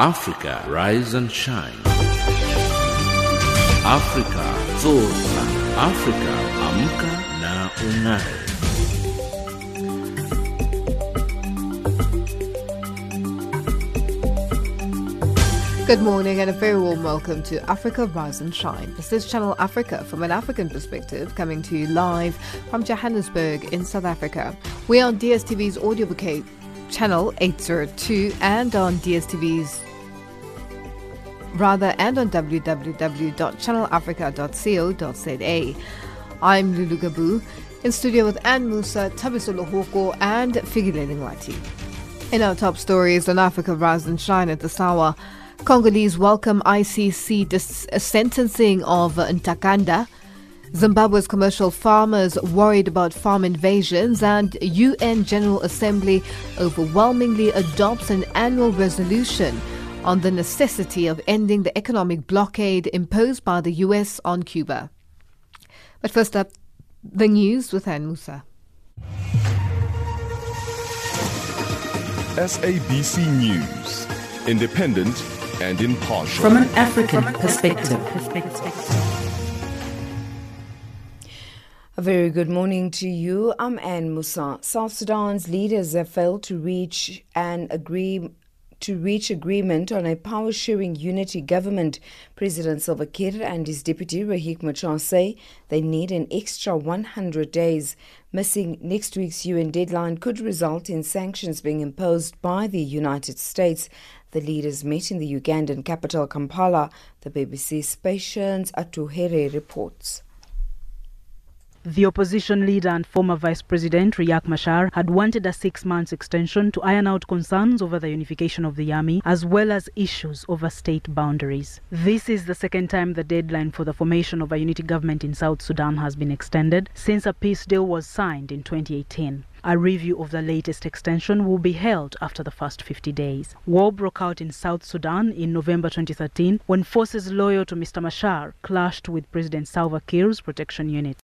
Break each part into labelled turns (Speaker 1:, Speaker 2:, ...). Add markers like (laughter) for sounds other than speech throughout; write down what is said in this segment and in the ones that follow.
Speaker 1: Africa, rise and shine. Africa, zorka. Africa, amka na ung'are.
Speaker 2: Good morning and a very warm welcome to Africa Rise and Shine. This is Channel Africa from an African perspective, coming to you live from Johannesburg in South Africa. We're on DSTV's audio bouquet channel 802 and on DSTV's rather and on www.channelafrica.co.za. I'm Lulu Gabu in studio with Anne Musa, Tabiso Lohoko and Figile Lingwati. In our top stories on Africa Rise and Shine at the Sawa, Congolese welcome ICC dis- sentencing of Ntaganda. Zimbabwe's commercial farmers worried about farm invasions, and UN General Assembly overwhelmingly adopts an annual resolution on the necessity of ending the economic blockade imposed by the US on Cuba. But first up, the news with Anne Musa.
Speaker 3: SABC News. Independent and impartial.
Speaker 4: From an African perspective.
Speaker 5: A very good morning to you. I'm Anne Musa. South Sudan's leaders have failed to reach an agree to reach agreement on a power sharing unity government. President Salva and his deputy Riek Machar say they need an extra 100 days. Missing next week's UN deadline could result in sanctions being imposed by the United States. The leaders met in the Ugandan capital Kampala. The BBC's Patience Atuhaire reports.
Speaker 6: The opposition leader and former Vice President Riek Machar had wanted a six months extension to iron out concerns over the unification of the army as well as issues over state boundaries. This is the second time the deadline for the formation of a unity government in South Sudan has been extended since a peace deal was signed in 2018. A review of the latest extension will be held after the first 50 days. War broke out in South Sudan in November 2013 when forces loyal to Mr. Machar clashed with President Salva Kiir's protection unit.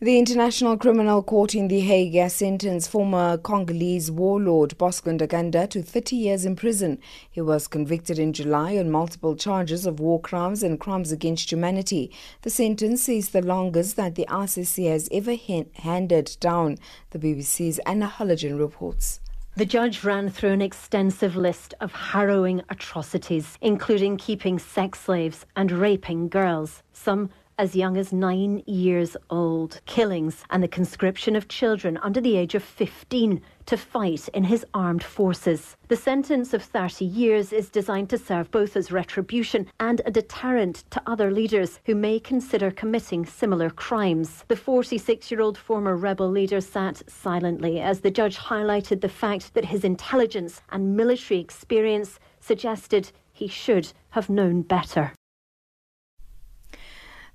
Speaker 5: The International Criminal Court in The Hague has sentenced former Congolese warlord Bosco Ntaganda to 30 years in prison. He was convicted in July on multiple charges of war crimes and crimes against humanity. The sentence is the longest that the ICC has ever handed down, the BBC's Anna Holligan reports.
Speaker 7: The judge ran through an extensive list of harrowing atrocities, including keeping sex slaves and raping girls, some as young as nine years old, killings and the conscription of children under the age of 15 to fight in his armed forces. The sentence of 30 years is designed to serve both as retribution and a deterrent to other leaders who may consider committing similar crimes. The 46 year old former rebel leader sat silently as the judge highlighted the fact that his intelligence and military experience suggested he should have known better.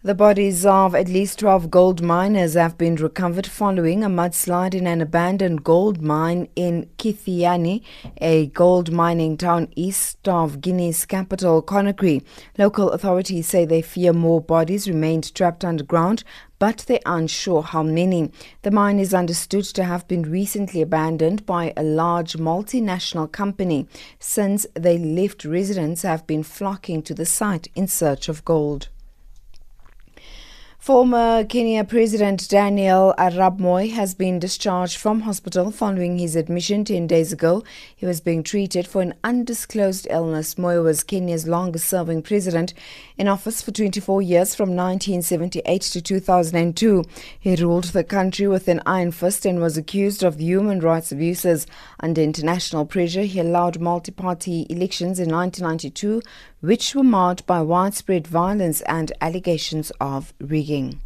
Speaker 5: The bodies of at least 12 gold miners have been recovered following a mudslide in an abandoned gold mine in Kithiani, a gold mining town east of Guinea's capital, Conakry. Local authorities say they fear more bodies remained trapped underground, but they aren't sure how many. The mine is understood to have been recently abandoned by a large multinational company. Since they left, residents have been flocking to the site in search of gold. Former Kenya President Daniel Arap Moi has been discharged from hospital following his admission 10 days ago. He was being treated for an undisclosed illness. Moi was Kenya's longest serving president in office for 24 years from 1978 to 2002. He ruled the country with an iron fist and was accused of human rights abuses. Under international pressure, he allowed multi party elections in 1992, which were marred by widespread violence and allegations of rigging.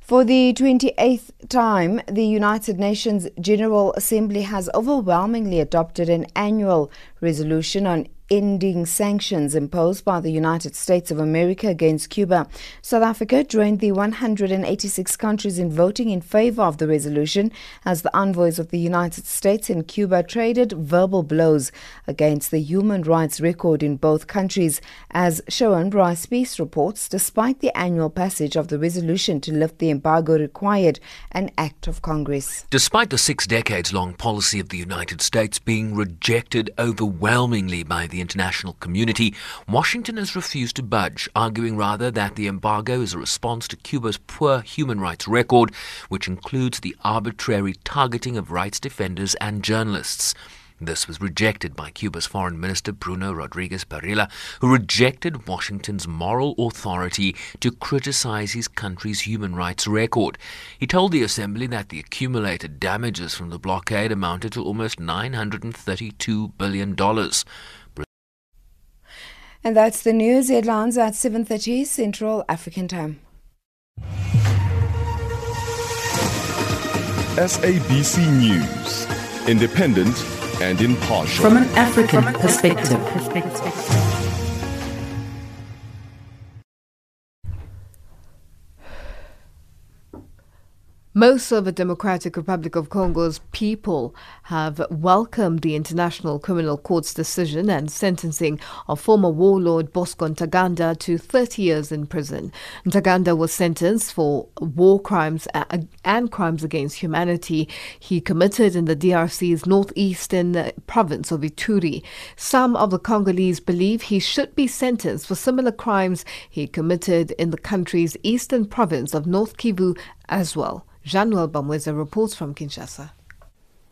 Speaker 5: For the 28th time, the United Nations General Assembly has overwhelmingly adopted an annual resolution on ending sanctions imposed by the United States of America against Cuba. South Africa joined the 186 countries in voting in favor of the resolution as the envoys of the United States and Cuba traded verbal blows against the human rights record in both countries. As Sherwin Bryce Pease reports, despite the annual passage of the resolution to lift the embargo required an act of Congress.
Speaker 8: Despite the six decades long policy of the United States being rejected overwhelmingly by the international community, Washington has refused to budge, arguing rather that the embargo is a response to Cuba's poor human rights record, which includes the arbitrary targeting of rights defenders and journalists. This was rejected by Cuba's Foreign Minister Bruno Rodriguez Parrilla, who rejected Washington's moral authority to criticize his country's human rights record. He told the Assembly that the accumulated damages from the blockade amounted to almost $932 billion.
Speaker 5: And that's the news headlines at 7:30 Central African Time.
Speaker 3: SABC News, independent and impartial.
Speaker 4: From an African perspective.
Speaker 2: Most of the Democratic Republic of Congo's people have welcomed the International Criminal Court's decision and sentencing of former warlord Bosco Ntaganda to 30 years in prison. Ntaganda was sentenced for war crimes and crimes against humanity he committed in the DRC's northeastern province of Ituri. Some of the Congolese believe he should be sentenced for similar crimes he committed in the country's eastern province of North Kivu as well. Januel Bamweza reports from Kinshasa.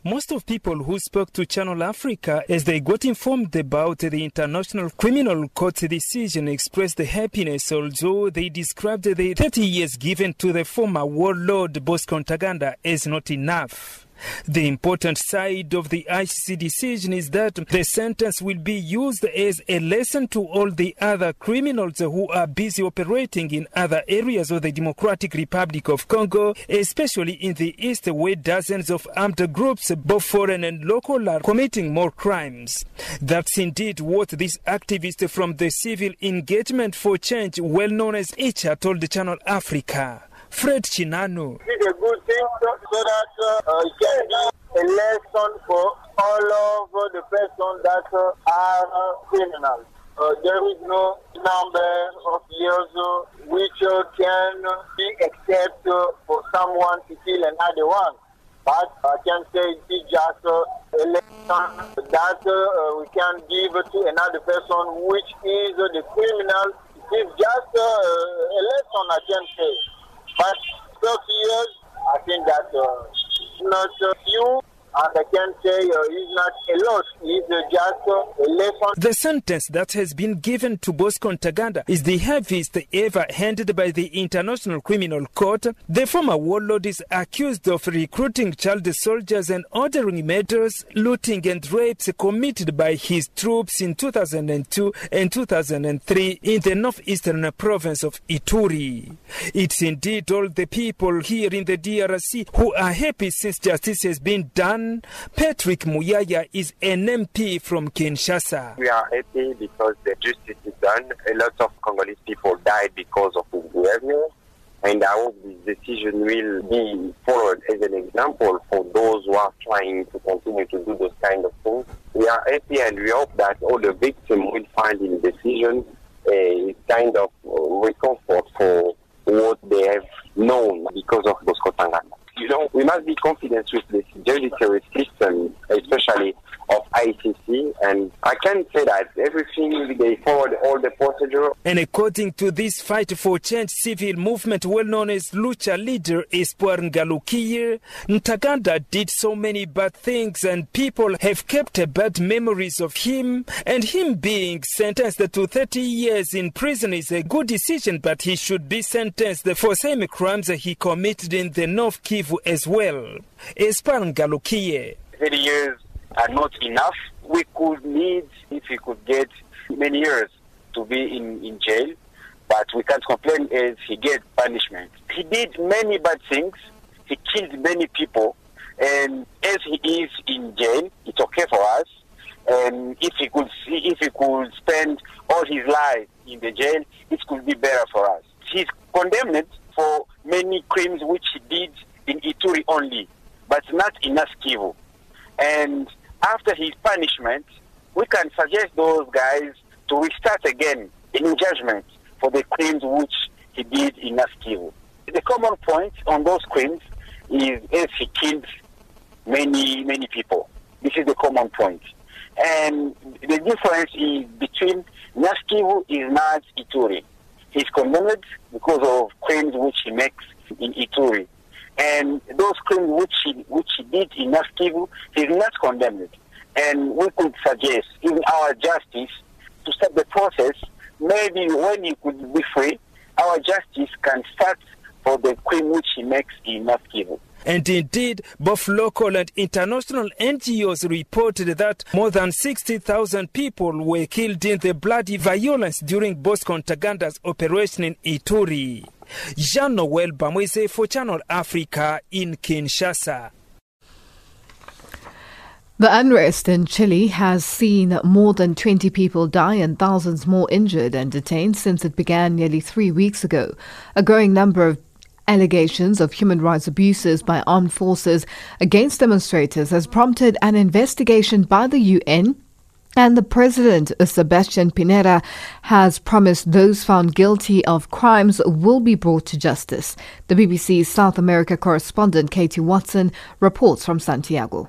Speaker 9: Most of people who spoke to Channel Africa as they got informed about the International Criminal Court's decision expressed the happiness, although they described the 30 years given to the former warlord Bosco Ntaganda as not enough. The important side of the ICC decision is that the sentence will be used as a lesson to all the other criminals who are busy operating in other areas of the Democratic Republic of Congo, especially in the east where dozens of armed groups, both foreign and local, are committing more crimes. That's indeed what this activist from the Civil Engagement for Change, well known as ICHA, told Channel Africa. Fred Chinano.
Speaker 10: It's a good thing so, so that uh, it can be a lesson for all of the persons that uh, are uh, criminals. Uh, there is no number of years uh, which uh, can be except for someone to kill another one. But I can say it's just a lesson that we can give to another person which is the criminal. It's just a lesson I can say. But 30 years, I think that uh, not uh, few and I can say it's not a lot. It's just a lesson.
Speaker 9: The sentence that has been given to Bosco Ntaganda is the heaviest ever handed by the International Criminal Court. The former warlord is accused of recruiting child soldiers and ordering murders, looting, and rapes committed by his troops in 2002 and 2003 in the northeastern province of Ituri. It's indeed all the people here in the DRC who are happy since justice has been done Patrick Muyaya is an MP from Kinshasa.
Speaker 11: We are happy because the justice is done. A lot of Congolese people died because of his behavior. And I hope this decision will be followed as an example for those who are trying to continue to do those kind of things. We are happy and we hope that all the victims will find in the decision a kind of uh, recomfort for what they have known because of Bosco Ntaganda you know, we must be confident with the judiciary system, especially of ICC. And I can say that everything they followed all the procedure.
Speaker 9: And according to this fight for change civil movement, well known as Lucha leader Espoir Ngalukiye, Ntaganda did so many bad things, and people have kept bad memories of him. And him being sentenced to 30 years in prison is a good decision, but he should be sentenced for same crimes he committed in the North Kivu as well. Espoir Ngalukiye.
Speaker 11: 30 years are not enough. We could need, if we could get many years to be in, in jail, but we can't complain as he gets punishment. He did many bad things. He killed many people. And as he is in jail, it's okay for us. and if he could see, if he could spend all his life in the jail, it could be better for us. He's condemned for many crimes which he did in Ituri only, but not in Naskivu. And after his punishment, we can suggest those guys to restart again in judgment for the crimes which he did in Naskivu. The common point on those crimes is as he killed many, many people. This is the common point. And the difference is between Naskivu is not Ituri. He's condemned because of crimes which he makes in Ituri. And those crimes which he, which he did in Naskivu, he's not condemned. And we could suggest in our justice to start the process. Maybe when he could be free, our justice can start for the crime which he makes in Naskivu.
Speaker 9: And indeed, both local and international NGOs reported that more than 60,000 people were killed in the bloody violence during Bosco Ntaganda's operation in Ituri. Jean Noel Bamwese for Channel Africa in Kinshasa.
Speaker 2: The unrest in Chile has seen more than 20 people die and thousands more injured and detained since it began nearly three weeks ago. A growing number of Allegations of human rights abuses by armed forces against demonstrators has prompted an investigation by the UN and the president, uh, Sebastian Pinera, has promised those found guilty of crimes will be brought to justice. The BBC's South America correspondent Katie Watson reports from Santiago.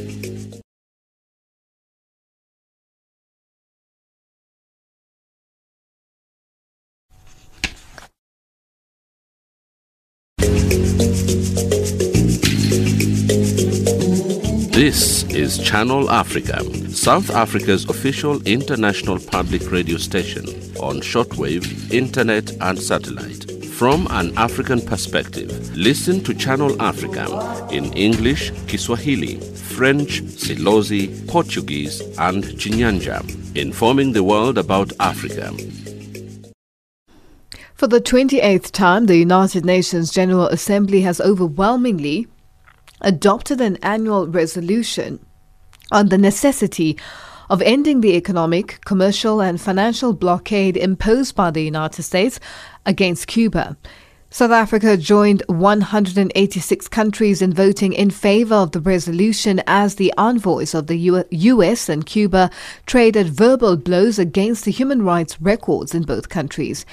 Speaker 1: This is Channel Africa, South Africa's official international public radio station on shortwave, internet, and satellite. From an African perspective, listen to Channel Africa in English, Kiswahili, French, Silozi, Portuguese, and Chinyanja, informing the world about Africa.
Speaker 2: For the 28th time, the United Nations General Assembly has overwhelmingly adopted an annual resolution on the necessity of ending the economic, commercial, and financial blockade imposed by the United States against Cuba. South Africa joined 186 countries in voting in favor of the resolution as the envoys of the US and Cuba traded verbal blows against the human rights records in both countries.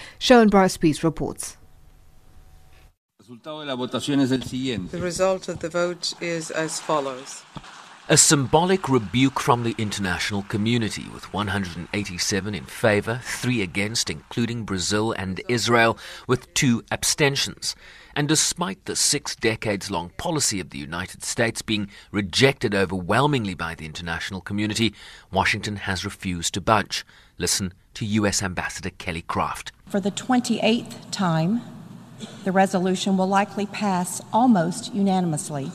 Speaker 2: Sherwin Bryce Pease reports.
Speaker 12: The result of the vote is as follows.
Speaker 8: A symbolic rebuke from the international community, with 187 in favour, 3 against, including Brazil and Israel, with 2 abstentions. And despite the six decades long policy of the United States being rejected overwhelmingly by the international community, Washington has refused to budge. Listen to U.S. Ambassador Kelly Craft.
Speaker 13: For the 28th time, the resolution will likely pass almost unanimously.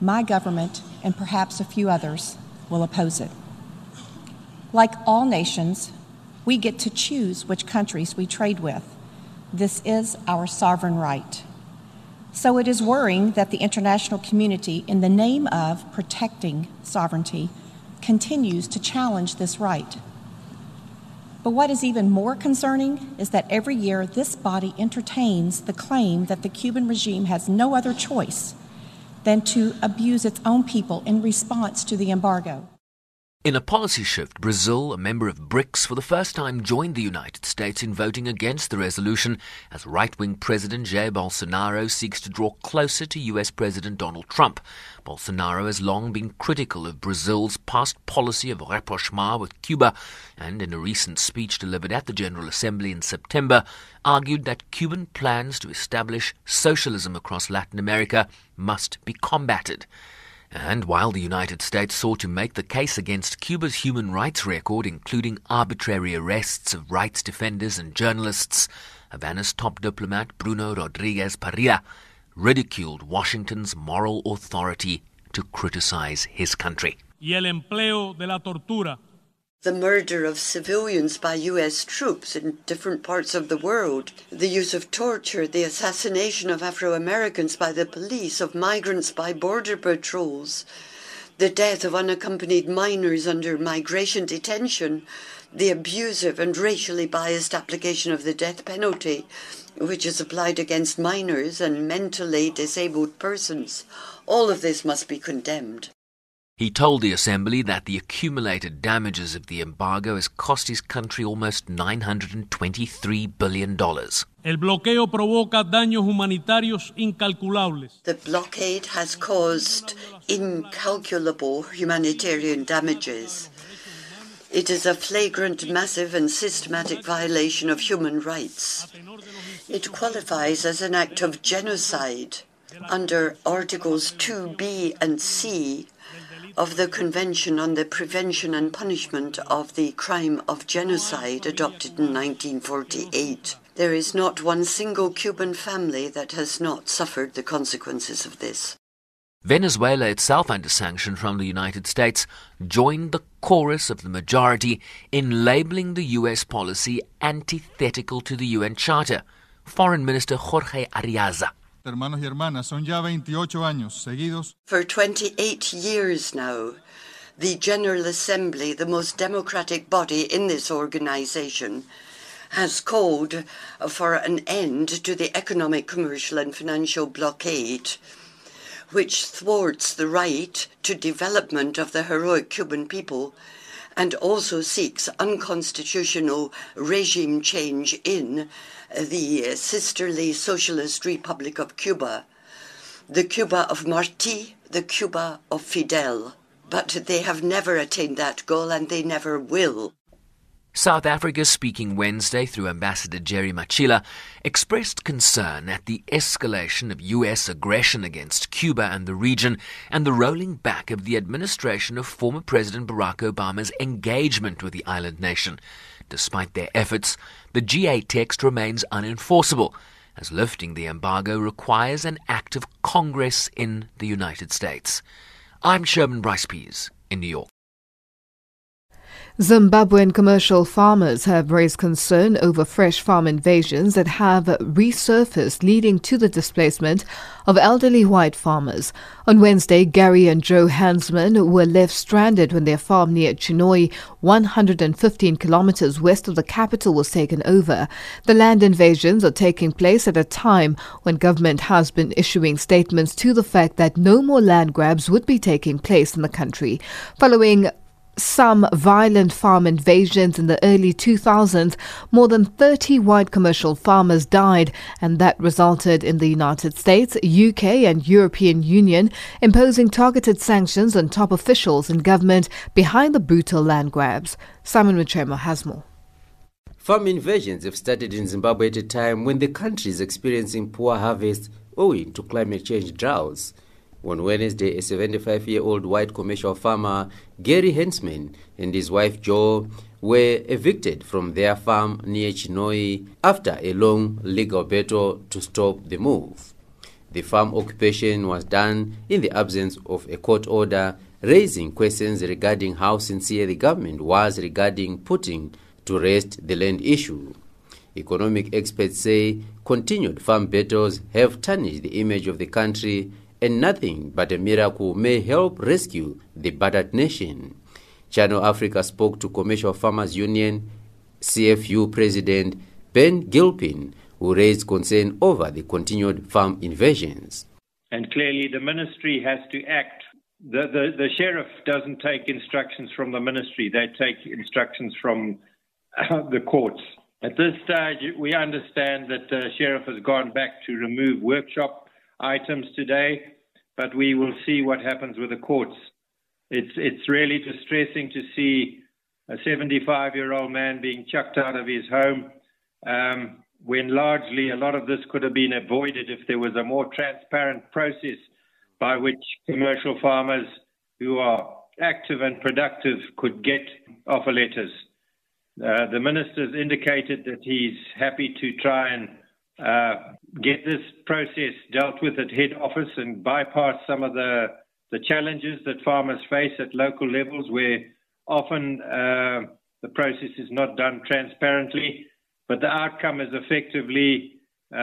Speaker 13: My government, and perhaps a few others, will oppose it. Like all nations, we get to choose which countries we trade with. This is our sovereign right. So it is worrying that the international community, in the name of protecting sovereignty, continues to challenge this right. But what is even more concerning is that every year this body entertains the claim that the Cuban regime has no other choice than to abuse its own people in response to the embargo.
Speaker 8: In a policy shift, Brazil, a member of BRICS, for the first time joined the United States in voting against the resolution as right wing President Jair Bolsonaro seeks to draw closer to US President Donald Trump. Bolsonaro has long been critical of Brazil's past policy of rapprochement with Cuba and, in a recent speech delivered at the General Assembly in September, argued that Cuban plans to establish socialism across Latin America must be combated. And while the United States sought to make the case against Cuba's human rights record, including arbitrary arrests of rights defenders and journalists, Havana's top diplomat Bruno Rodriguez Parrilla ridiculed Washington's moral authority to criticize his country.
Speaker 14: Y el empleo de la tortura
Speaker 15: the murder of civilians by U.S. troops in different parts of the world, the use of torture, the assassination of Afro Americans by the police, of migrants by border patrols, the death of unaccompanied minors under migration detention, the abusive and racially biased application of the death penalty, which is applied against minors and mentally disabled persons. All of this must be condemned.
Speaker 8: He told the assembly that the accumulated damages of the embargo has cost his country almost $923 billion.
Speaker 14: El bloqueo provoca daños humanitarios incalculables.
Speaker 15: The blockade has caused incalculable humanitarian damages. It is a flagrant, massive, and systematic violation of human rights. It qualifies as an act of genocide under Articles 2b and c of the Convention on the Prevention and Punishment of the Crime of Genocide adopted in 1948. There is not one single Cuban family that has not suffered the consequences of this.
Speaker 8: Venezuela itself, under sanction from the United States, joined the chorus of the majority in labeling the U.S. policy antithetical to the UN Charter. Foreign Minister Jorge Arreaza
Speaker 16: hermanos y hermanas, son ya 28 años seguidos.
Speaker 15: For 28 years now, the General Assembly, the most democratic body in this organization, has called for an end to the economic, commercial, and financial blockade, which thwarts the right to development of the heroic Cuban people and also seeks unconstitutional regime change in the sisterly Socialist Republic of Cuba, the Cuba of Martí, the Cuba of Fidel. But they have never attained that goal and they never will.
Speaker 8: South Africa, speaking Wednesday through Ambassador Jerry Matjila, expressed concern at the escalation of U.S. aggression against Cuba and the region and the rolling back of the administration of former President Barack Obama's engagement with the island nation. Despite their efforts, the G8 text remains unenforceable, as lifting the embargo requires an act of Congress in the United States. I'm Sherwin Bryce Pease in New York.
Speaker 2: Zimbabwean commercial farmers have raised concern over fresh farm invasions that have resurfaced, leading to the displacement of elderly white farmers. On Wednesday, Gary and Joe Hansman were left stranded when their farm near Chinhoyi, 115 kilometers west of the capital, was taken over. The land invasions are taking place at a time when government has been issuing statements to the fact that no more land grabs would be taking place in the country. Following some violent farm invasions in the early 2000s, more than 30 white commercial farmers died, and that resulted in the United States, UK, and European Union imposing targeted sanctions on top officials in government behind the brutal land grabs. Simon Muchemwa has more.
Speaker 17: Farm invasions have started in Zimbabwe at a time when the country is experiencing poor harvests owing to climate change droughts. On Wednesday, a 75 year old white commercial farmer, Gary Hensman, and his wife Jo were evicted from their farm near Chinhoyi after a long legal battle to stop the move. The farm occupation was done in the absence of a court order, raising questions regarding how sincere the government was regarding putting to rest the land issue. Economic experts say continued farm battles have tarnished the image of the country and nothing but a miracle may help rescue the battered nation. Channel Africa spoke to Commercial Farmers Union CFU President Ben Gilpin, who raised concern over the continued farm invasions.
Speaker 18: And clearly, the ministry has to act the, the, the sheriff doesn't take instructions from the ministry, they take instructions from uh, (coughs) the courts. At this stage, we understand that the sheriff has gone back to remove workshop items today, but we will see what happens with the courts. It's, it's really distressing to see a 75 year old man being chucked out of his home um, when largely a lot of this could have been avoided if there was a more transparent process by which commercial farmers who are active and productive could get offer letters. Uh, the minister's indicated that he's happy to try and uh, get this process dealt with at head office and bypass some of the, the challenges that farmers face at local levels where often uh, the process is not done transparently, but the outcome is effectively uh,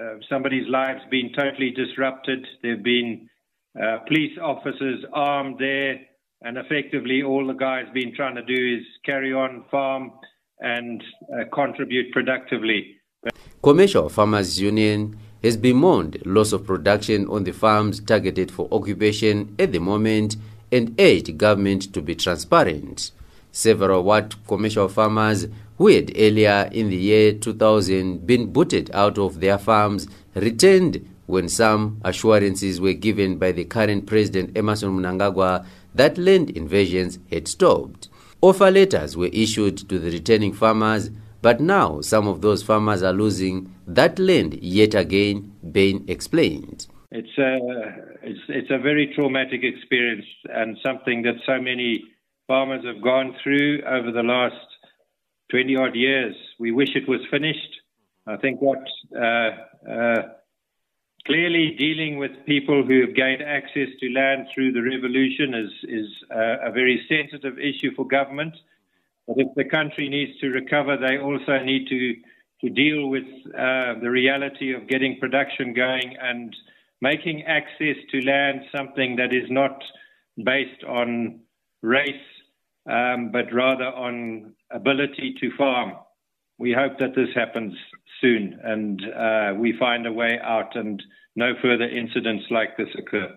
Speaker 18: uh, somebody's lives been totally disrupted. There have been uh, police officers armed there, and effectively all the guy's been trying to do is carry on farm and uh, contribute productively.
Speaker 17: Commercial Farmers Union has bemoaned loss of production on the farms targeted for occupation at the moment and urged government to be transparent. Several white commercial farmers who had earlier in the year 2000 been booted out of their farms returned when some assurances were given by the current president Emmerson Mnangagwa that land invasions had stopped. Offer letters were issued to the returning farmers, but now some of those farmers are losing that land yet again, Bain explained.
Speaker 18: It's a, it's, it's a very traumatic experience and something that so many farmers have gone through over the last 20 odd years. We wish it was finished. I think what uh, uh, clearly dealing with people who have gained access to land through the revolution is, is uh, a very sensitive issue for government. But if the country needs to recover, they also need to, to deal with uh, the reality of getting production going and making access to land something that is not based on race, um, but rather on ability to farm. We hope that this happens soon and uh, we find a way out and no further incidents like this occur.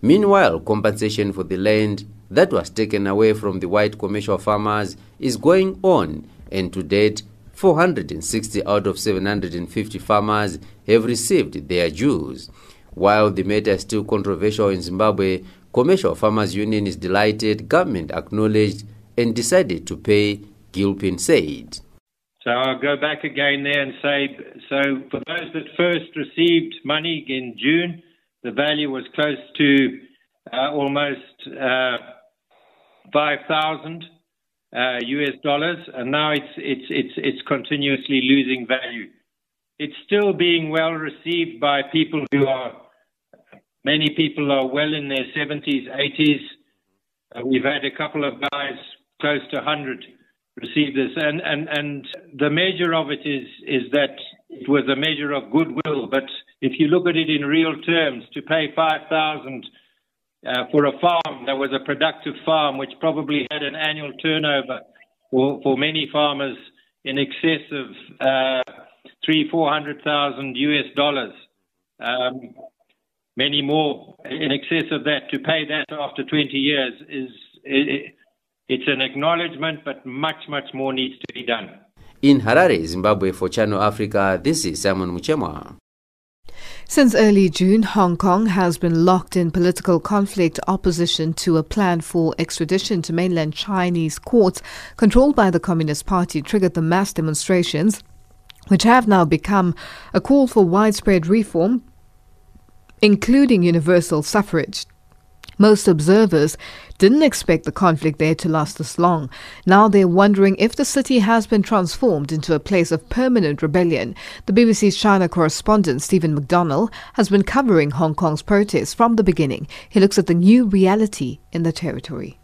Speaker 17: Meanwhile, compensation for the land that was taken away from the white commercial farmers is going on, and to date, 460 out of 750 farmers have received their dues. While the matter is still controversial in Zimbabwe, Commercial Farmers Union is delighted government acknowledged and decided to pay Gilpin said.
Speaker 18: So I'll go back again there and say so for those that first received money in June, the value was close to uh, almost uh, 5,000 uh, US dollars, and now it's, it's, it's, it's continuously losing value. It's still being well received by people who are, many people are well in their 70s, 80s. Uh, we've had a couple of guys close to 100 receive this. And, and, and the measure of it is, is that it was a measure of goodwill. But if you look at it in real terms, to pay 5000 uh, for a farm that was a productive farm, which probably had an annual turnover for, for many farmers in excess of uh, three, four hundred thousand US dollars. Um, many more in excess of that. To pay that after 20 years is, it, it's an acknowledgement, but much, much more needs to be done.
Speaker 17: In Harare, Zimbabwe, for Channel Africa, this is Simon Muchemwa.
Speaker 2: Since early June, Hong Kong has been locked in political conflict opposition to a plan for extradition to mainland Chinese courts controlled by the Communist Party triggered the mass demonstrations, which have now become a call for widespread reform, including universal suffrage. Most observers didn't expect the conflict there to last this long. Now they're wondering if the city has been transformed into a place of permanent rebellion. The BBC's China correspondent Stephen McDonell has been covering Hong Kong's protests from the beginning. He looks at the new reality in the territory.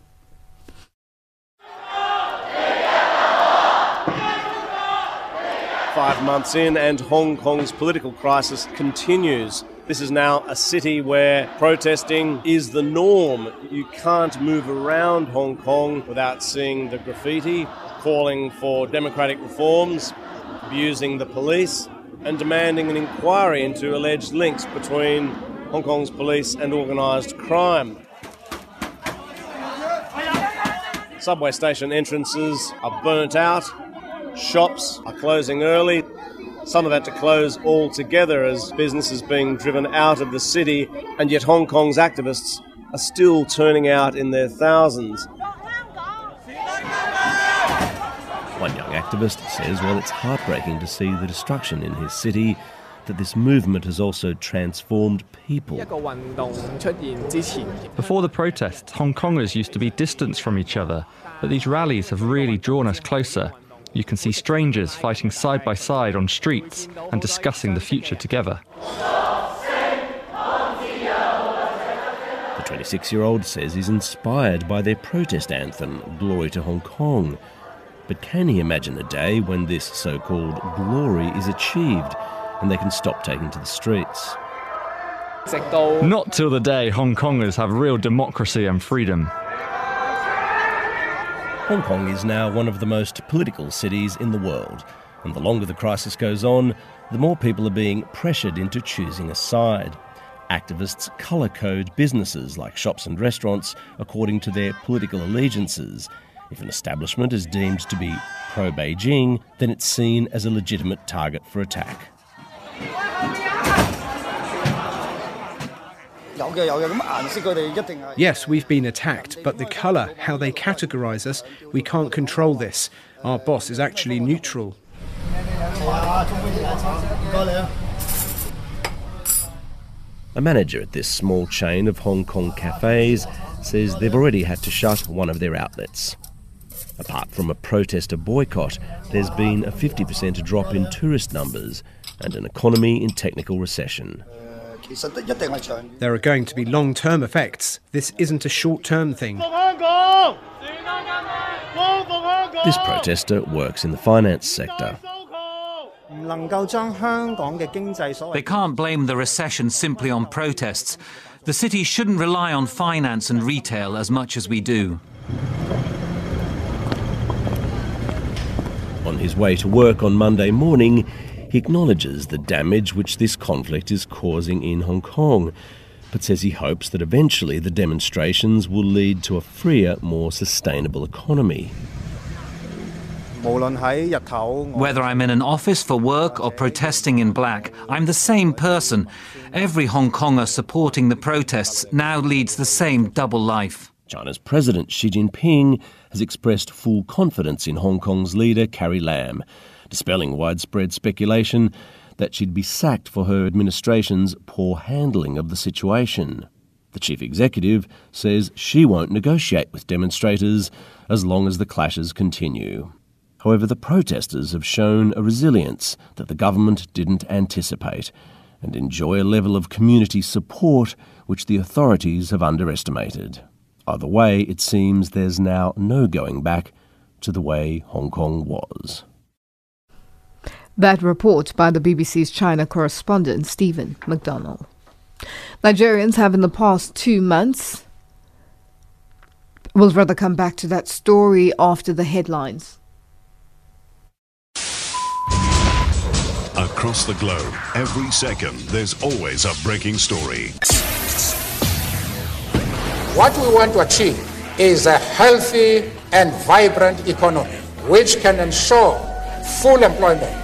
Speaker 19: Five months in, and Hong Kong's political crisis continues. This is now a city where protesting is the norm. You can't move around Hong Kong without seeing the graffiti, calling for democratic reforms, abusing the police, and demanding an inquiry into alleged links between Hong Kong's police and organised crime. Subway station entrances are burnt out, shops are closing early. Some have had to close altogether as business is being driven out of the city, and yet Hong Kong's activists are still turning out in their thousands.
Speaker 20: One young activist says while it's heartbreaking to see the destruction in his city, that this movement has also transformed people.
Speaker 21: Before the protests, Hong Kongers used to be distanced from each other, but these rallies have really drawn us closer. You can see strangers fighting side by side on streets and discussing the future together.
Speaker 20: The 26 year old says he's inspired by their protest anthem, Glory to Hong Kong. But can he imagine a day when this so called glory is achieved and they can stop taking to the streets?
Speaker 21: Not till the day Hong Kongers have real democracy and freedom.
Speaker 20: Hong Kong is now one of the most political cities in the world, and the longer the crisis goes on, the more people are being pressured into choosing a side. Activists colour code businesses like shops and restaurants according to their political allegiances. If an establishment is deemed to be pro Beijing, then it's seen as a legitimate target for attack.
Speaker 22: Yes, we've been attacked, but the colour, how they categorise us, we can't control this. Our boss is actually neutral.
Speaker 20: A manager at this small chain of Hong Kong cafes says they've already had to shut one of their outlets. Apart from a protester boycott, there's been a 50% drop in tourist numbers and an economy in technical recession.
Speaker 22: There are going to be long term effects. This isn't a short term thing.
Speaker 20: This protester works in the finance sector.
Speaker 23: They can't blame the recession simply on protests. The city shouldn't rely on finance and retail as much as we do.
Speaker 20: On his way to work on Monday morning, he acknowledges the damage which this conflict is causing in Hong Kong, but says he hopes that eventually the demonstrations will lead to a freer, more sustainable economy.
Speaker 23: Whether I'm in an office for work or protesting in black, I'm the same person. Every Hong Konger supporting the protests now leads the same double life.
Speaker 20: China's President Xi Jinping has expressed full confidence in Hong Kong's leader Carrie Lam, dispelling widespread speculation that she'd be sacked for her administration's poor handling of the situation. The chief executive says she won't negotiate with demonstrators as long as the clashes continue. However, the protesters have shown a resilience that the government didn't anticipate and enjoy a level of community support which the authorities have underestimated. Either way, it seems there's now no going back to the way Hong Kong was.
Speaker 2: That report by the BBC's China correspondent Stephen McDonell. Nigerians have in the past two months. We'll rather come back to that story after the headlines.
Speaker 24: Across the globe, every second, there's always a breaking story.
Speaker 25: What we want to achieve is a healthy and vibrant economy which can ensure full employment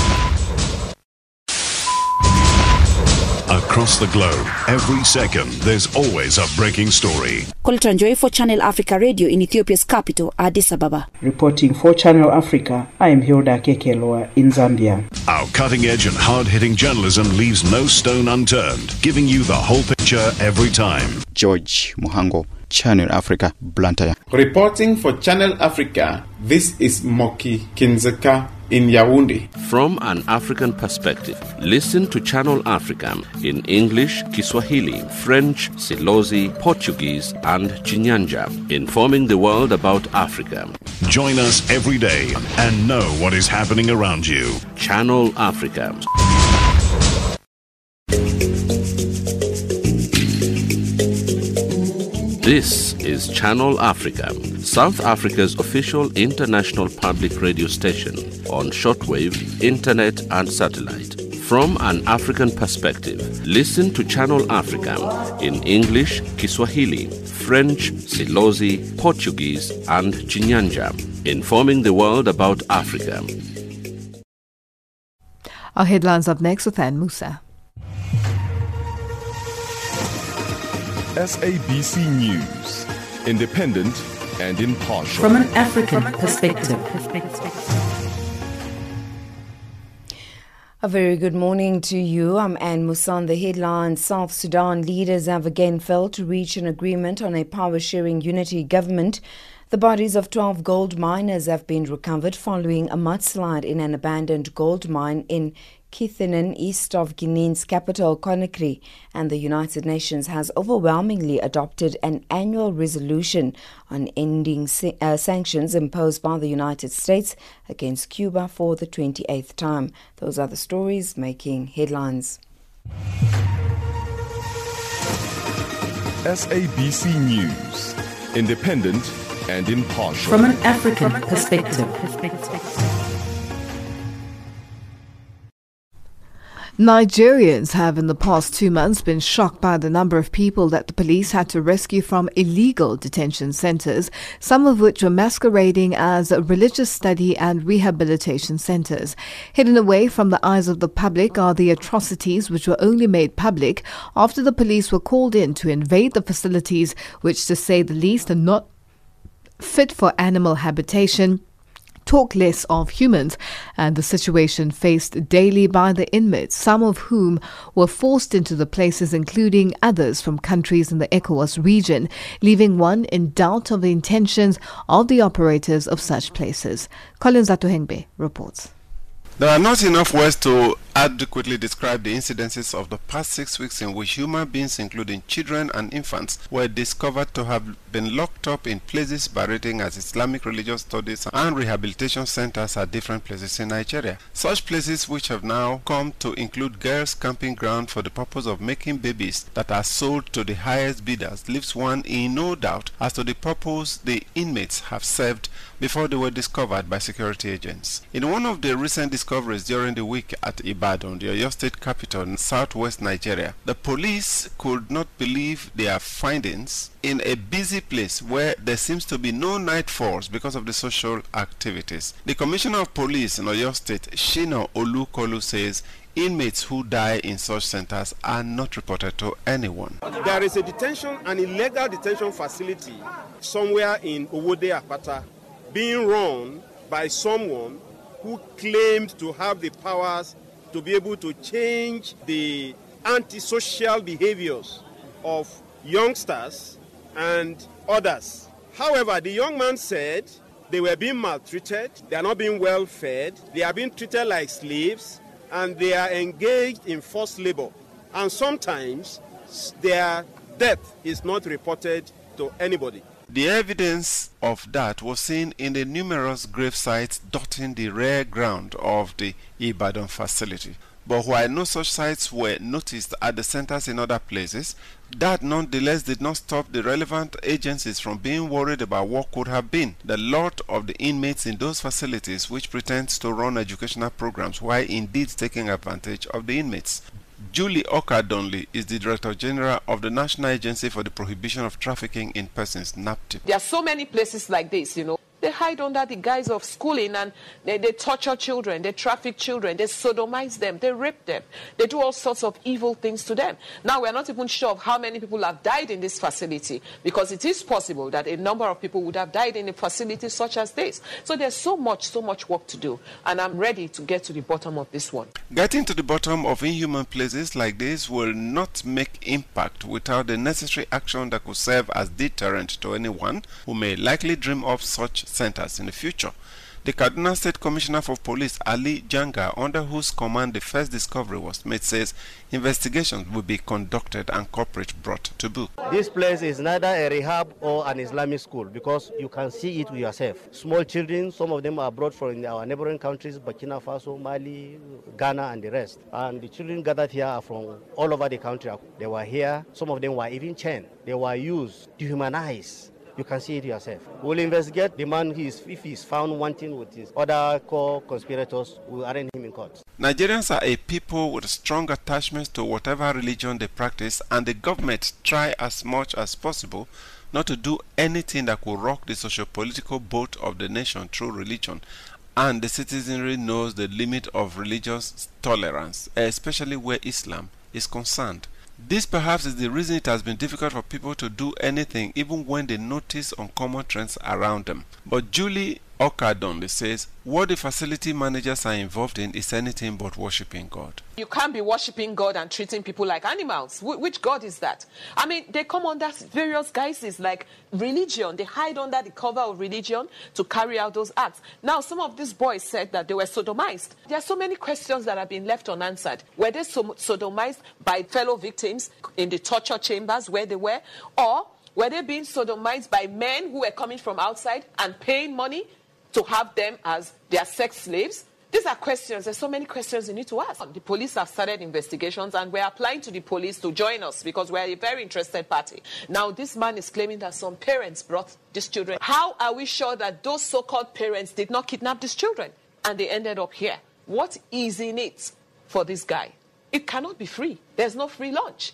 Speaker 24: Across
Speaker 26: across the globe. Every second, there's always a breaking story.
Speaker 27: Colton Joy for Channel Africa Radio in Ethiopia's capital, Addis Ababa.
Speaker 22: Reporting for Channel Africa, I am Hilda Kekeloa in Zambia.
Speaker 26: Our cutting edge and hard hitting journalism leaves no stone unturned, giving you the whole picture every time.
Speaker 28: George Muhango. Channel Africa, Blantyre.
Speaker 29: Reporting for Channel Africa, this is Moki Kindzeka in Yaoundé.
Speaker 1: From an African perspective, listen to Channel Africa in English, Kiswahili, French, Silozi, Portuguese, and Chinyanja, informing the world about Africa.
Speaker 26: Join us every day and know what is happening around you.
Speaker 1: Channel Africa. This is Channel Africa, South Africa's official international public radio station on shortwave, internet, and satellite. From an African perspective, listen to Channel Africa in English, Kiswahili, French, Silozi, Portuguese, and Chinyanja, informing the world about Africa.
Speaker 2: Our headlines up next with Ann Musa.
Speaker 30: SABC News, independent and impartial.
Speaker 31: From an African perspective.
Speaker 5: A very good morning to you. I'm Anne Musan. The headline South Sudan leaders have again failed to reach an agreement on a power sharing unity government. The bodies of 12 gold miners have been recovered following a mudslide in an abandoned gold mine in Kithinon, east of Guinea's capital, Conakry, and the United Nations has overwhelmingly adopted an annual resolution on ending uh, sanctions imposed by the United States against Cuba for the 28th time. Those are the stories making headlines.
Speaker 30: SABC News, independent and impartial.
Speaker 31: From an African perspective.
Speaker 2: Nigerians have in the past two months been shocked by the number of people that the police had to rescue from illegal detention centers, some of which were masquerading as religious study and rehabilitation centers. Hidden away from the eyes of the public are the atrocities which were only made public after the police were called in to invade the facilities, which, to say the least, are not fit for animal habitation talk less of humans and the situation faced daily by the inmates, some of whom were forced into the places, including others from countries in the ECOWAS region, leaving one in doubt of the intentions of the operators of such places. Collins Atohengwe reports.
Speaker 32: There are not enough words to adequately describe the incidences of the past six weeks in which human beings, including children and infants, were discovered to have been locked up in places berating as Islamic religious studies and rehabilitation centers at different places in Nigeria. Such places which have now come to include girls' camping ground for the purpose of making babies that are sold to the highest bidders leaves one in no doubt as to the purpose the inmates have served before they were discovered by security agents. In one of the recent discoveries during the week at Ibadan, the Oyo State capital in southwest Nigeria, the police could not believe their findings in a busy place where there seems to be no night force because of the social activities. The Commissioner of Police in Oyo State, Shina Olukolu, says inmates who die in such centers are not reported to anyone.
Speaker 33: There is a detention, an illegal detention facility somewhere in Owode Apata being run by someone who claimed to have the powers to be able to change the antisocial behaviors of youngsters and others. However, the young man said they were being maltreated, they are not being well fed, they are being treated like slaves, and they are engaged in forced labor. And sometimes their death is not reported to anybody.
Speaker 32: The evidence of that was seen in the numerous grave sites dotting the rare ground of the Ibadan facility. But while no such sites were noticed at the centers in other places, that nonetheless did not stop the relevant agencies from being worried about what could have been the lot of the inmates in those facilities which pretend to run educational programs while indeed taking advantage of the inmates. Julie Okah-Donli is the Director General of the National Agency for the Prohibition of Trafficking in Persons, NAPTIP.
Speaker 34: There are so many places like this, you know. They hide under the guise of schooling and they, they torture children, they traffic children, they sodomize them, they rape them, they do all sorts of evil things to them. Now, we're not even sure of how many people have died in this facility because it is possible that a number of people would have died in a facility such as this. So there's so much, so much work to do, and I'm ready to get to the bottom of this one.
Speaker 32: Getting to the bottom of inhuman places like this will not make impact without the necessary action that could serve as deterrent to anyone who may likely dream of such centers in the future. The Kaduna State Commissioner for Police, Ali Janga, under whose command the first discovery was made, says investigations will be conducted and corporate brought to book.
Speaker 35: This place is neither a rehab or an Islamic school because you can see it yourself. Small children, some of them are brought from our neighboring countries, Burkina Faso, Mali, Ghana, and the rest. And the children gathered here are from all over the country. They were here, some of them were even chained. They were used, dehumanized you can see it yourself. We'll investigate the man he is, if he is found wanting with his other co-conspirators, we'll arraign him in court.
Speaker 32: Nigerians are a people with strong attachments to whatever religion they practice and the government try as much as possible not to do anything that could rock the socio-political boat of the nation through religion and the citizenry knows the limit of religious tolerance, especially where Islam is concerned. This perhaps is the reason it has been difficult for people to do anything even when they notice uncommon trends around them. But Julie Okah-Donli says what the facility managers are involved in is anything but worshipping God.
Speaker 34: You can't be worshipping God and treating people like animals. Wh- which God is that? I mean, they come under various guises like religion. They hide under the cover of religion to carry out those acts. Now, some of these boys said that they were sodomized. There are so many questions that have been left unanswered. Were they so- sodomized by fellow victims in the torture chambers where they were? Or were they being sodomized by men who were coming from outside and paying money to have them as their sex slaves? These are questions. There's so many questions you need to ask. The police have started investigations and we're applying to the police to join us because we're a very interested party. Now, this man is claiming that some parents brought these children. How are we sure that those so called parents did not kidnap these children and they ended up here? What is in it for this guy? It cannot be free. There's no free lunch.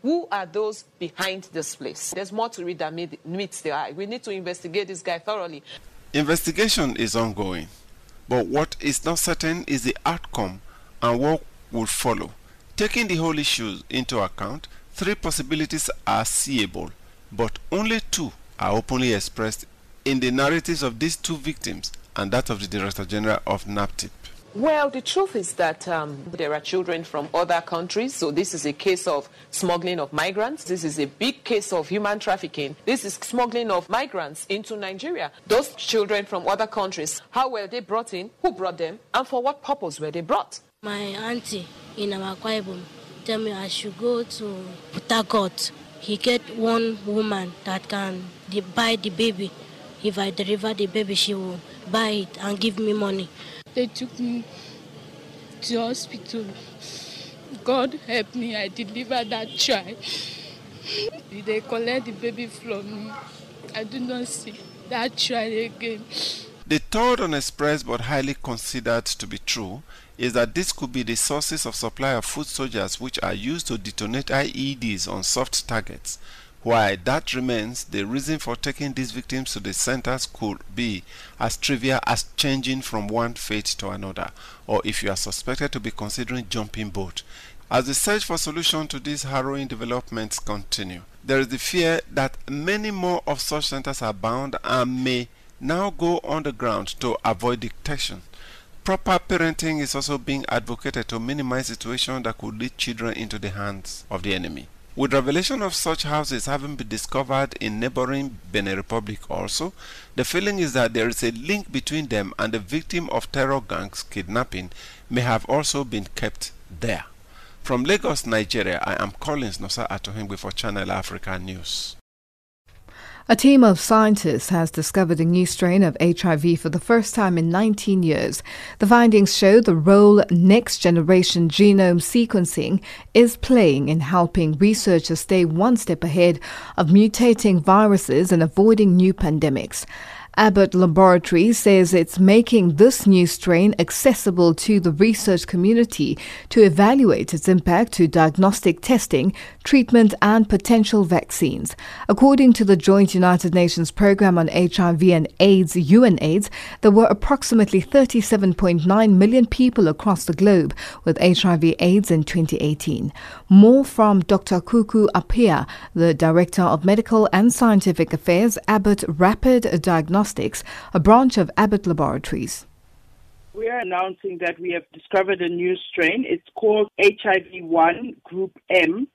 Speaker 34: Who are those behind this place? There's more to read than meets the eye. We need to investigate this guy thoroughly.
Speaker 32: Investigation is ongoing, but what is not certain is the outcome and what will follow. Taking the whole issue into account, three possibilities are seeable, but only two are openly expressed in the narratives of these two victims and that of the Director General of NAPTIP.
Speaker 34: Well, the truth is that um, there are children from other countries. So this is a case of smuggling of migrants. This is a big case of human trafficking. This is smuggling of migrants into Nigeria. Those children from other countries, how were they brought in? Who brought them? And for what purpose were they brought?
Speaker 36: My auntie in Kwaibum tell me I should go to Port He get one woman that can buy the baby. If I deliver the baby, she will buy it and give me money.
Speaker 37: They took me to hospital. God help me, I delivered that child. they collect the baby from me. I do not see that child again.
Speaker 32: The third unexpressed but highly considered to be true is that this could be the sources of supply of food soldiers which are used to detonate IEDs on soft targets why that remains, the reason for taking these victims to the centers could be as trivial as changing from one fate to another, or if you are suspected to be considering jumping boat. As the search for solution to these harrowing developments continue, there is the fear that many more of such centers are bound and may now go underground to avoid detection. Proper parenting is also being advocated to minimize situations that could lead children into the hands of the enemy. With revelation of such houses having been discovered in neighboring Benin Republic also, the feeling is that there is a link between them and the victim of terror gangs kidnapping may have also been kept there. From Lagos, Nigeria, I am Collins Nosa Atohengwe for Channel Africa News.
Speaker 2: A team of scientists has discovered a new strain of HIV for the first time in 19 years. The findings show the role next generation genome sequencing is playing in helping researchers stay one step ahead of mutating viruses and avoiding new pandemics. Abbott Laboratories says it's making this new strain accessible to the research community to evaluate its impact to diagnostic testing, treatment, and potential vaccines. According to the Joint United Nations Programme on HIV and AIDS, UNAIDS, there were approximately 37.9 million people across the globe with HIV/AIDS in 2018. More from Dr. Kuku Appiah, the Director of Medical and Scientific Affairs, Abbott Rapid Diagnostics a branch of Abbott Laboratories.
Speaker 38: We are announcing that we have discovered a new strain. It's called HIV1 Group M,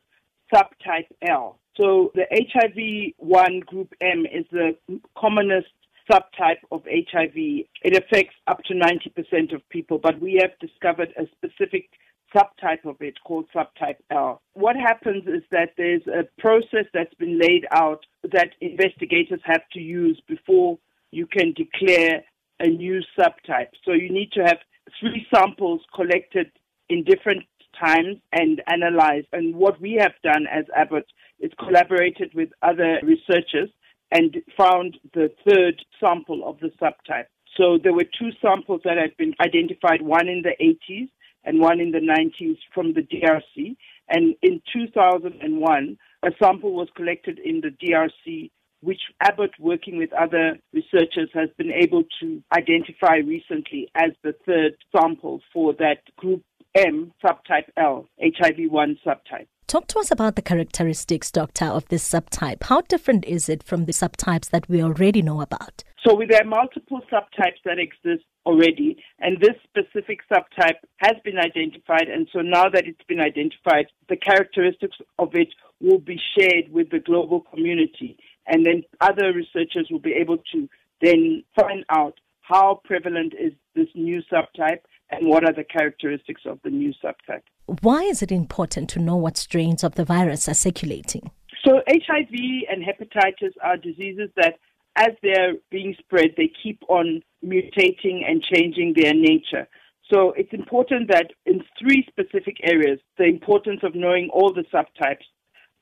Speaker 38: subtype L. So the HIV1 Group M is the commonest subtype of HIV. It affects up to 90% of people, but we have discovered a specific subtype of it called subtype L. What happens is that there's a process that's been laid out that investigators have to use before you can declare a new subtype. So you need to have three samples collected in different times and analyzed. And what we have done as Abbott is collaborated with other researchers and found the third sample of the subtype. So there were two samples that had been identified, one in the 80s and one in the 90s from the DRC. And in 2001, a sample was collected in the DRC which Abbott, working with other researchers, has been able to identify recently as the third sample for that group M subtype L, HIV1 subtype.
Speaker 39: Talk to us about the characteristics, Doctor, of this subtype. How different is it from the subtypes that we already know about?
Speaker 38: So there are multiple subtypes that exist already, and this specific subtype has been identified. And so now that it's been identified, the characteristics of it will be shared with the global community and then other researchers will be able to then find out how prevalent is this new subtype and what are the characteristics of the new subtype.
Speaker 39: Why is it important to know what strains of the virus are circulating?
Speaker 38: So, HIV and hepatitis are diseases that, as they're being spread, they keep on mutating and changing their nature. So, it's important that in three specific areas, the importance of knowing all the subtypes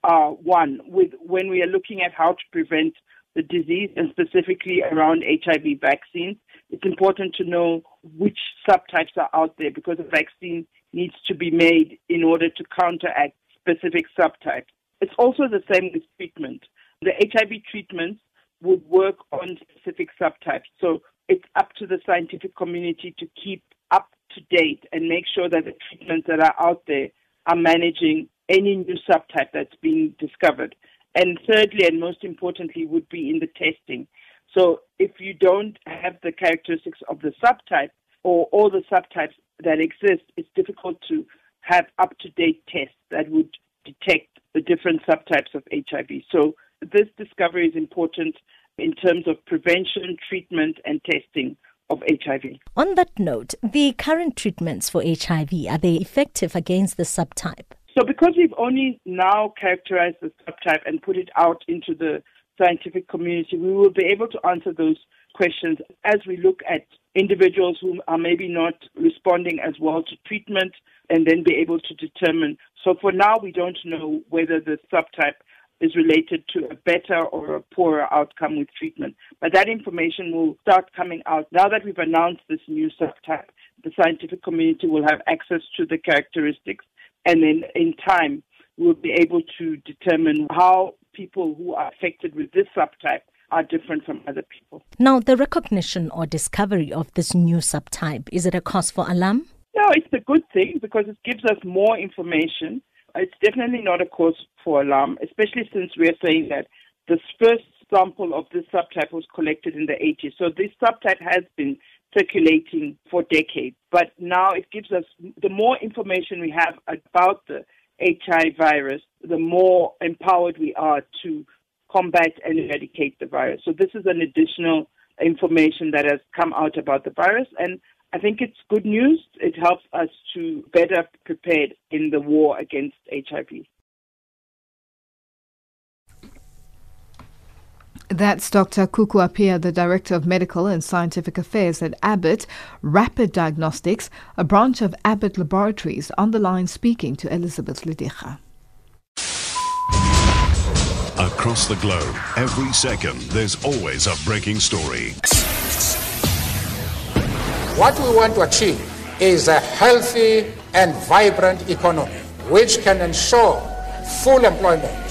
Speaker 38: uh, one with when we are looking at how to prevent the disease and specifically around HIV vaccines. It's important to know which subtypes are out there because a vaccine needs to be made in order to counteract specific subtypes. It's also the same with treatment. The HIV treatments would work on specific subtypes. So it's up to the scientific community to keep up to date and make sure that the treatments that are out there are managing any new subtype that's being discovered. And thirdly, and most importantly, would be in the testing. So if you don't have the characteristics of the subtype or all the subtypes that exist, it's difficult to have up to date tests that would detect the different subtypes of HIV. So this discovery is important in terms of prevention, treatment, and testing of HIV.
Speaker 39: On that note, the current treatments for HIV are they effective against the subtype?
Speaker 38: So, because we've only now characterized the subtype and put it out into the scientific community, we will be able to answer those questions as we look at individuals who are maybe not responding as well to treatment and then be able to determine. So, for now, we don't know whether the subtype is related to a better or a poorer outcome with treatment. But that information will start coming out. Now that we've announced this new subtype, the scientific community will have access to the characteristics and then in time, we'll be able to determine how people who are affected with this subtype are different from other people.
Speaker 39: Now, the recognition or discovery of this new subtype, is it a cause for alarm?
Speaker 38: No, it's a good thing because it gives us more information. It's definitely not a cause for alarm, especially since we are saying that this first sample of this subtype was collected in the 80s. So this subtype has been circulating for decades. But now it gives us the more information we have about the HIV virus, the more empowered we are to combat and eradicate the virus. So this is an additional information that has come out about the virus and I think it's good news. It helps us to better prepared in the war against HIV.
Speaker 2: That's Dr. Kuku Appiah, the Director of Medical and Scientific Affairs at Abbott Rapid Diagnostics, a branch of Abbott Laboratories, on the line speaking to Elizabeth Lideja.
Speaker 40: across the globe. Every second, there's always a breaking story.
Speaker 25: What we want to achieve is a healthy and vibrant economy which can ensure full employment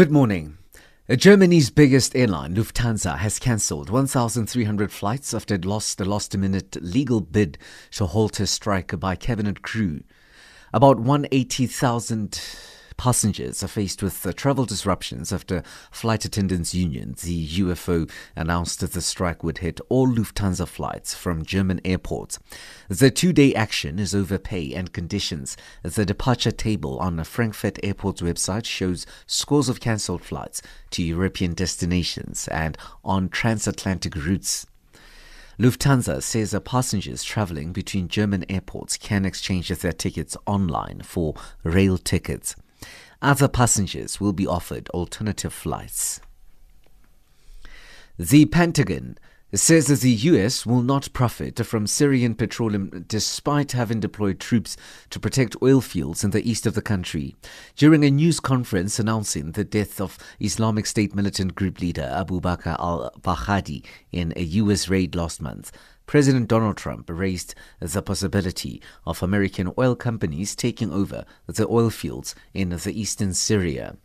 Speaker 41: Good morning. Germany's biggest airline, Lufthansa, has cancelled 1,300 flights after it lost a last minute legal bid to halt a strike by cabinet crew. About 180,000 passengers are faced with uh, travel disruptions after Flight Attendants Union, the UFO, announced that the strike would hit all Lufthansa flights from German airports. The two day action is over pay and conditions. The departure table on the Frankfurt Airport's website shows scores of cancelled flights to European destinations and on transatlantic routes. Lufthansa says that passengers traveling between German airports can exchange their tickets online for rail tickets. Other passengers will be offered alternative flights. The Pentagon says that the US will not profit from Syrian petroleum despite having deployed troops to protect oil fields in the east of the country. During a news conference announcing the death of Islamic State militant group leader Abu Bakr al Baghdadi in a US raid last month, President Donald Trump raised the possibility of American oil companies taking over the oil fields in the eastern Syria.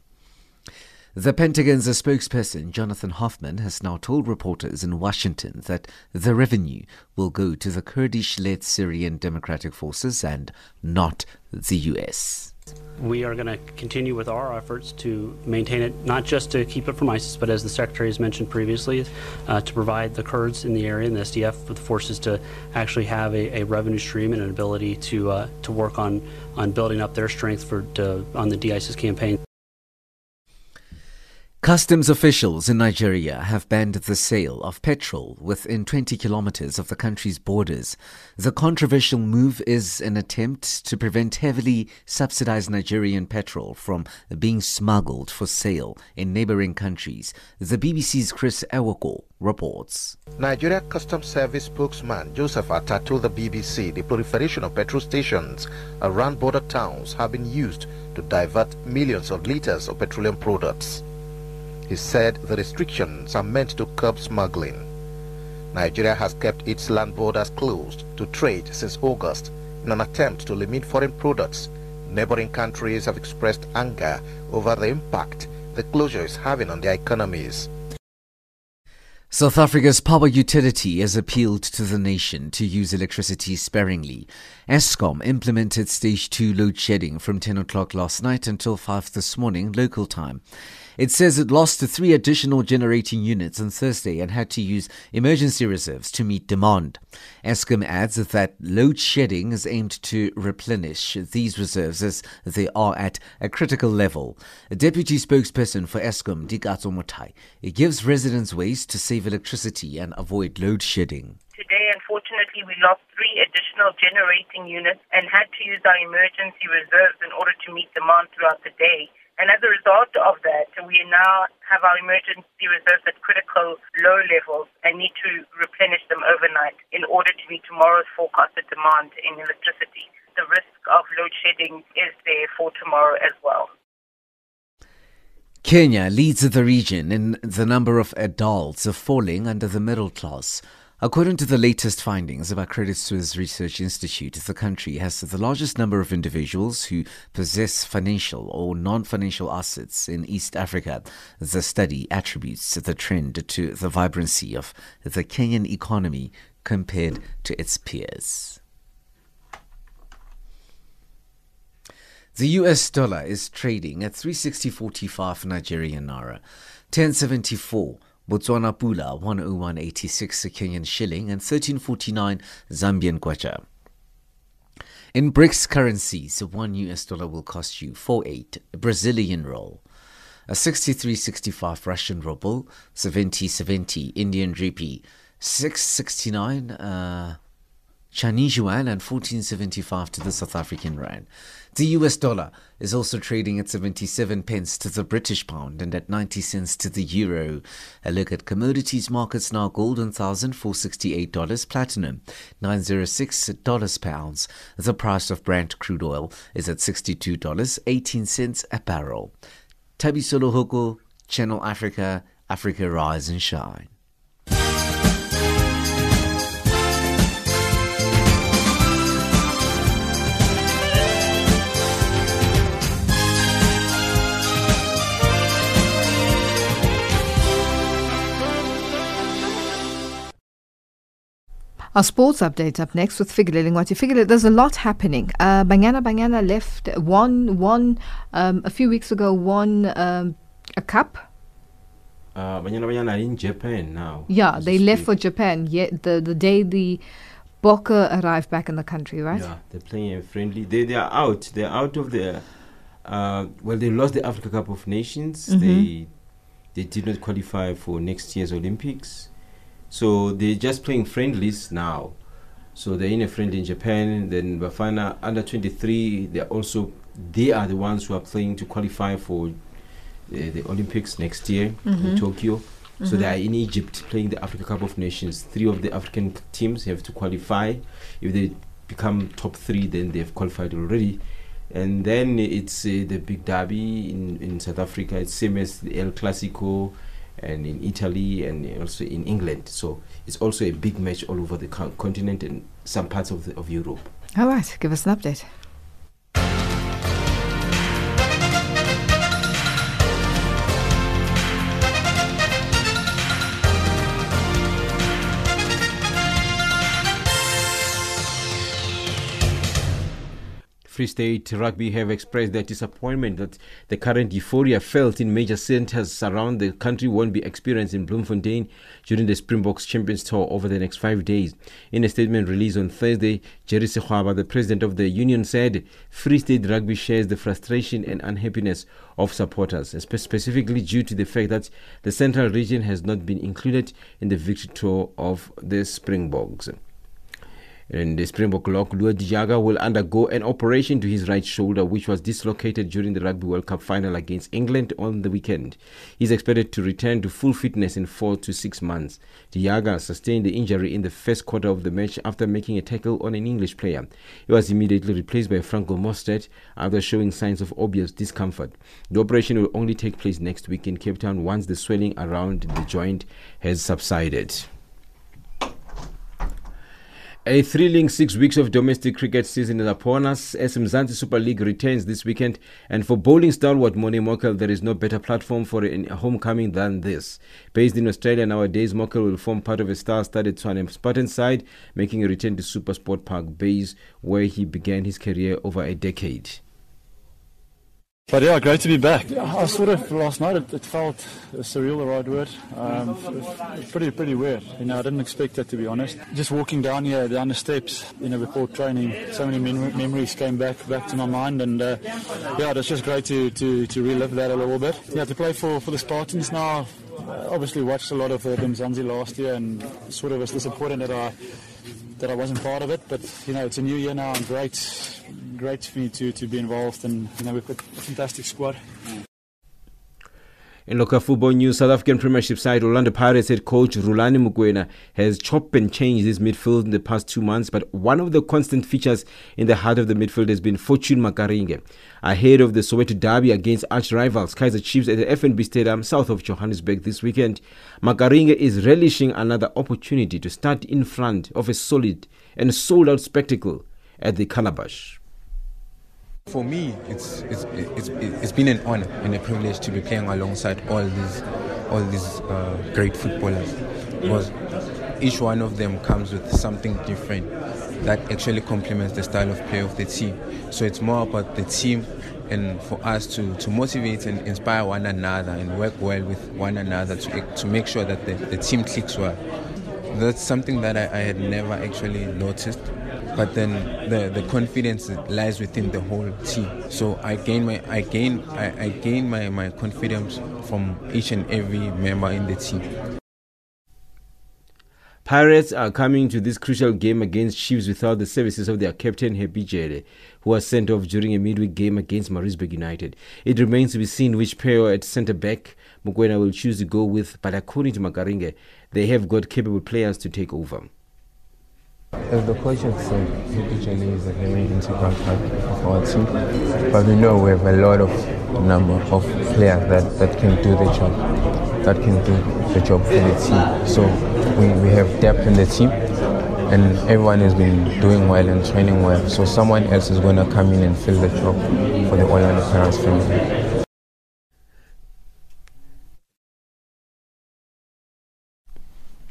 Speaker 41: The Pentagon's spokesperson, Jonathan Hoffman, has now told reporters in Washington that the revenue will go to the Kurdish led Syrian Democratic Forces and not the U.S.
Speaker 42: We are going to continue with our efforts to maintain it, not just to keep it from ISIS, but as the Secretary has mentioned previously, uh, to provide the Kurds in the area and the SDF with the forces to actually have a, a revenue stream and an ability to uh, to work on on building up their strength for to, on the de-ISIS campaign.
Speaker 41: Customs officials in Nigeria have banned the sale of petrol within 20 kilometers of the country's borders. The controversial move is an attempt to prevent heavily subsidized Nigerian petrol from being smuggled for sale in neighboring countries. The BBC's Chris Ewokor reports.
Speaker 43: Nigeria Customs Service spokesman Joseph Atta told the BBC the proliferation of petrol stations around border towns have been used to divert millions of liters of petroleum products. He said the restrictions are meant to curb smuggling. Nigeria has kept its land borders closed to trade since August in an attempt to limit foreign products. Neighboring countries have expressed anger over the impact the closure is having on their economies.
Speaker 41: South Africa's power utility has appealed to the nation to use electricity sparingly. Eskom implemented stage 2 load shedding from 10 o'clock last night until 5 this morning local time. It says it lost to three additional generating units on Thursday and had to use emergency reserves to meet demand. Eskom adds that load shedding is aimed to replenish these reserves as they are at a critical level. A deputy spokesperson for Eskom, Dikatso Mothae, gives residents ways to save electricity and avoid load shedding.
Speaker 44: Today, unfortunately, we lost three additional generating units and had to use our emergency reserves in order to meet demand throughout the day. And as a result of that, we now have our emergency reserves at critical low levels and need to replenish them overnight in order to meet tomorrow's forecasted demand in electricity. The risk of load shedding is there for tomorrow as well.
Speaker 41: Kenya leads the region in the number of adults falling under the middle class. According to the latest findings by Credit Suisse Research Institute, the country has the largest number of individuals who possess financial or non financial assets in East Africa. The study attributes the trend to the vibrancy of the Kenyan economy compared to its peers. The US dollar is trading at 360.45 Nigerian naira, 1074 Botswana Pula 101.86 Kenyan shilling and 13.49 Zambian kwacha. In BRICS currencies, one US dollar will cost you 48 Brazilian roll, a 63.65 Russian ruble, 70.70 Indian rupee, 669 uh, Chinese yuan and 1475 to the South African rand. The US dollar is also trading at 77 pence to the British pound and at 90 cents to the euro. A look at commodities markets now gold $1,468, platinum $906 per ounce. The price of Brent crude oil is at $62.18 a barrel. Tabisolo Hoko, Channel Africa, Africa Rise and Shine.
Speaker 2: Our sports update up next with Figile Lingwati. Figile, there's a lot happening. Uh, Banyana Banyana left, won, won um, a few weeks ago, won um, a cup.
Speaker 45: Uh, Banyana Banyana are in Japan now.
Speaker 2: Yeah, they left for Japan yeah, the, the day the Bokke arrived back in the country, right?
Speaker 45: Yeah, they're playing a friendly. They, they are out. They're out of the. Uh, well, they lost the Africa Cup of Nations.
Speaker 2: Mm-hmm.
Speaker 45: They they did not qualify for next year's Olympics. So they're just playing friendlies now. So they're in a friendly in Japan. Then Bafana under 23, they're also they are the ones who are playing to qualify for uh, the Olympics next year
Speaker 2: Mhm.
Speaker 45: in Tokyo. So
Speaker 2: Mhm.
Speaker 45: they are in Egypt playing the Africa Cup of Nations. Three of the African teams have to qualify. If they become top three, then they've qualified already. And then it's uh, the big derby in, in South Africa. It's same as the El Clasico, and in Italy and also in England. So it's also a big match all over the continent and some parts of, the, of Europe.
Speaker 2: All right, give us an update.
Speaker 45: Free State Rugby have expressed their disappointment that the current euphoria felt in major centres around the country won't be experienced in Bloemfontein during the Springboks Champions Tour over the next five days. In a statement released on Thursday, Jerry Sekhwaba, the president of the union, said Free State Rugby shares the frustration and unhappiness of supporters, specifically due to the fact that the central region has not been included in the victory tour of the Springboks. And the Springbok lock, Lood de Jager, will undergo an operation to his right shoulder, which was dislocated during the Rugby World Cup final against England on the weekend. He's expected to return to full fitness in four to six months. de Jager sustained the injury in the first quarter of the match after making a tackle on an English player. He was immediately replaced by Franco Mostert after showing signs of obvious discomfort. The operation will only take place next week in Cape Town once the swelling around the joint has subsided. A thrilling six weeks of domestic cricket season is upon us as Mzansi Super League returns this weekend. And for bowling stalwart Morné Morkel, there is no better platform for a homecoming than this. Based in Australia nowadays, Morkel will form part of a star-studded Tshwane Spartan side, making a return to Super Sport Park Base, where he began his career over a decade.
Speaker 46: But yeah, great to be back. I sort of last night it, it felt surreal, the right word. Um, pretty pretty weird. You know, I didn't expect that to be honest. Just walking down here, down the steps, you know, before training, so many mem- memories came back back to my mind, and uh, yeah, it's just great to, to, to relive that a little bit. Yeah, to play for, for the Spartans now. Uh, obviously, watched a lot of uh, Mzansi last year, and sort of was disappointed that I that I wasn't part of it. But you know, it's a new year now, and great, great for me to, to be involved. And you know, we've got a fantastic squad.
Speaker 45: In local football news, South African Premiership side Orlando Pirates head coach Rhulani Mokwena has chopped and changed his midfield in the past two months, but one of the constant features in the heart of the midfield has been Fortune Makaringe. Ahead of the Soweto derby against arch rivals Kaizer Chiefs at the FNB Stadium south of Johannesburg this weekend, Makaringe is relishing another opportunity to start in front of a solid and sold out spectacle at the Calabash.
Speaker 47: For me, it's, it's, it's, it's been an honor and a privilege to be playing alongside all these, all these uh, great footballers. Because each one of them comes with something different that actually complements the style of play of the team. So it's more about the team and for us to, to motivate and inspire one another and work well with one another to, to make sure that the, the team clicks well. That's something that I, I had never actually noticed but then the, the confidence lies within the whole team. So I gain my I gain I, I gain my, my confidence from each and every member in the team.
Speaker 45: Pirates are coming to this crucial game against Chiefs without the services of their captain Jele, who was sent off during a midweek game against Maritzburg United. It remains to be seen which pair at centre back Mokwena will choose to go with, but according to Makaringe, they have got capable players to take over.
Speaker 48: As the coach has said, Happy Jele is a very integral part of our team. But we know we have a lot of number of players that, that can do the job, that can do the job for the team. So we, we have depth in the team and everyone has been doing well and training well. So someone else is going to come in and fill the job for the Orlando Pirates family.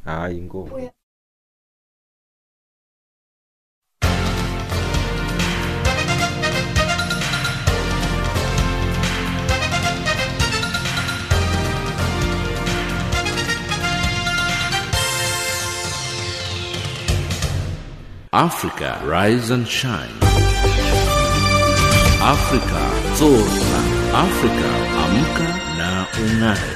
Speaker 45: Ah, Ingo.
Speaker 1: Africa, rise and shine. Africa, zorka. Africa, amka na ung'are.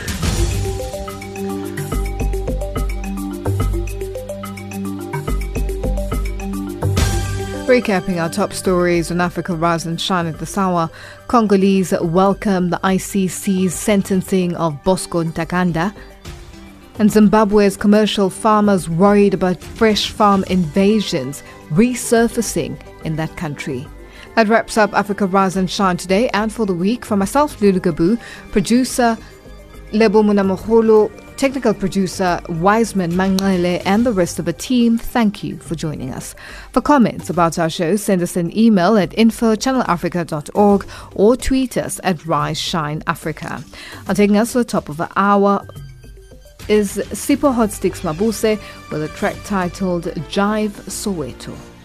Speaker 2: Recapping our top stories on Africa Rise and Shine at this hour, Congolese welcome the ICC's sentencing of Bosco Ntaganda. And Zimbabwe's commercial farmers worried about fresh farm invasions resurfacing in that country. That wraps up Africa Rise and Shine today and for the week. For myself, Lulu Gabu, producer Lebo Munamoholo, technical producer Wiseman Mangale, and the rest of the team, thank you for joining us. For comments about our show, send us an email at info.channelafrica.org or tweet us at Rise Shine Africa. And taking us to the top of the hour is Sipho Hotstix Mabuse with a track titled Jive Soweto.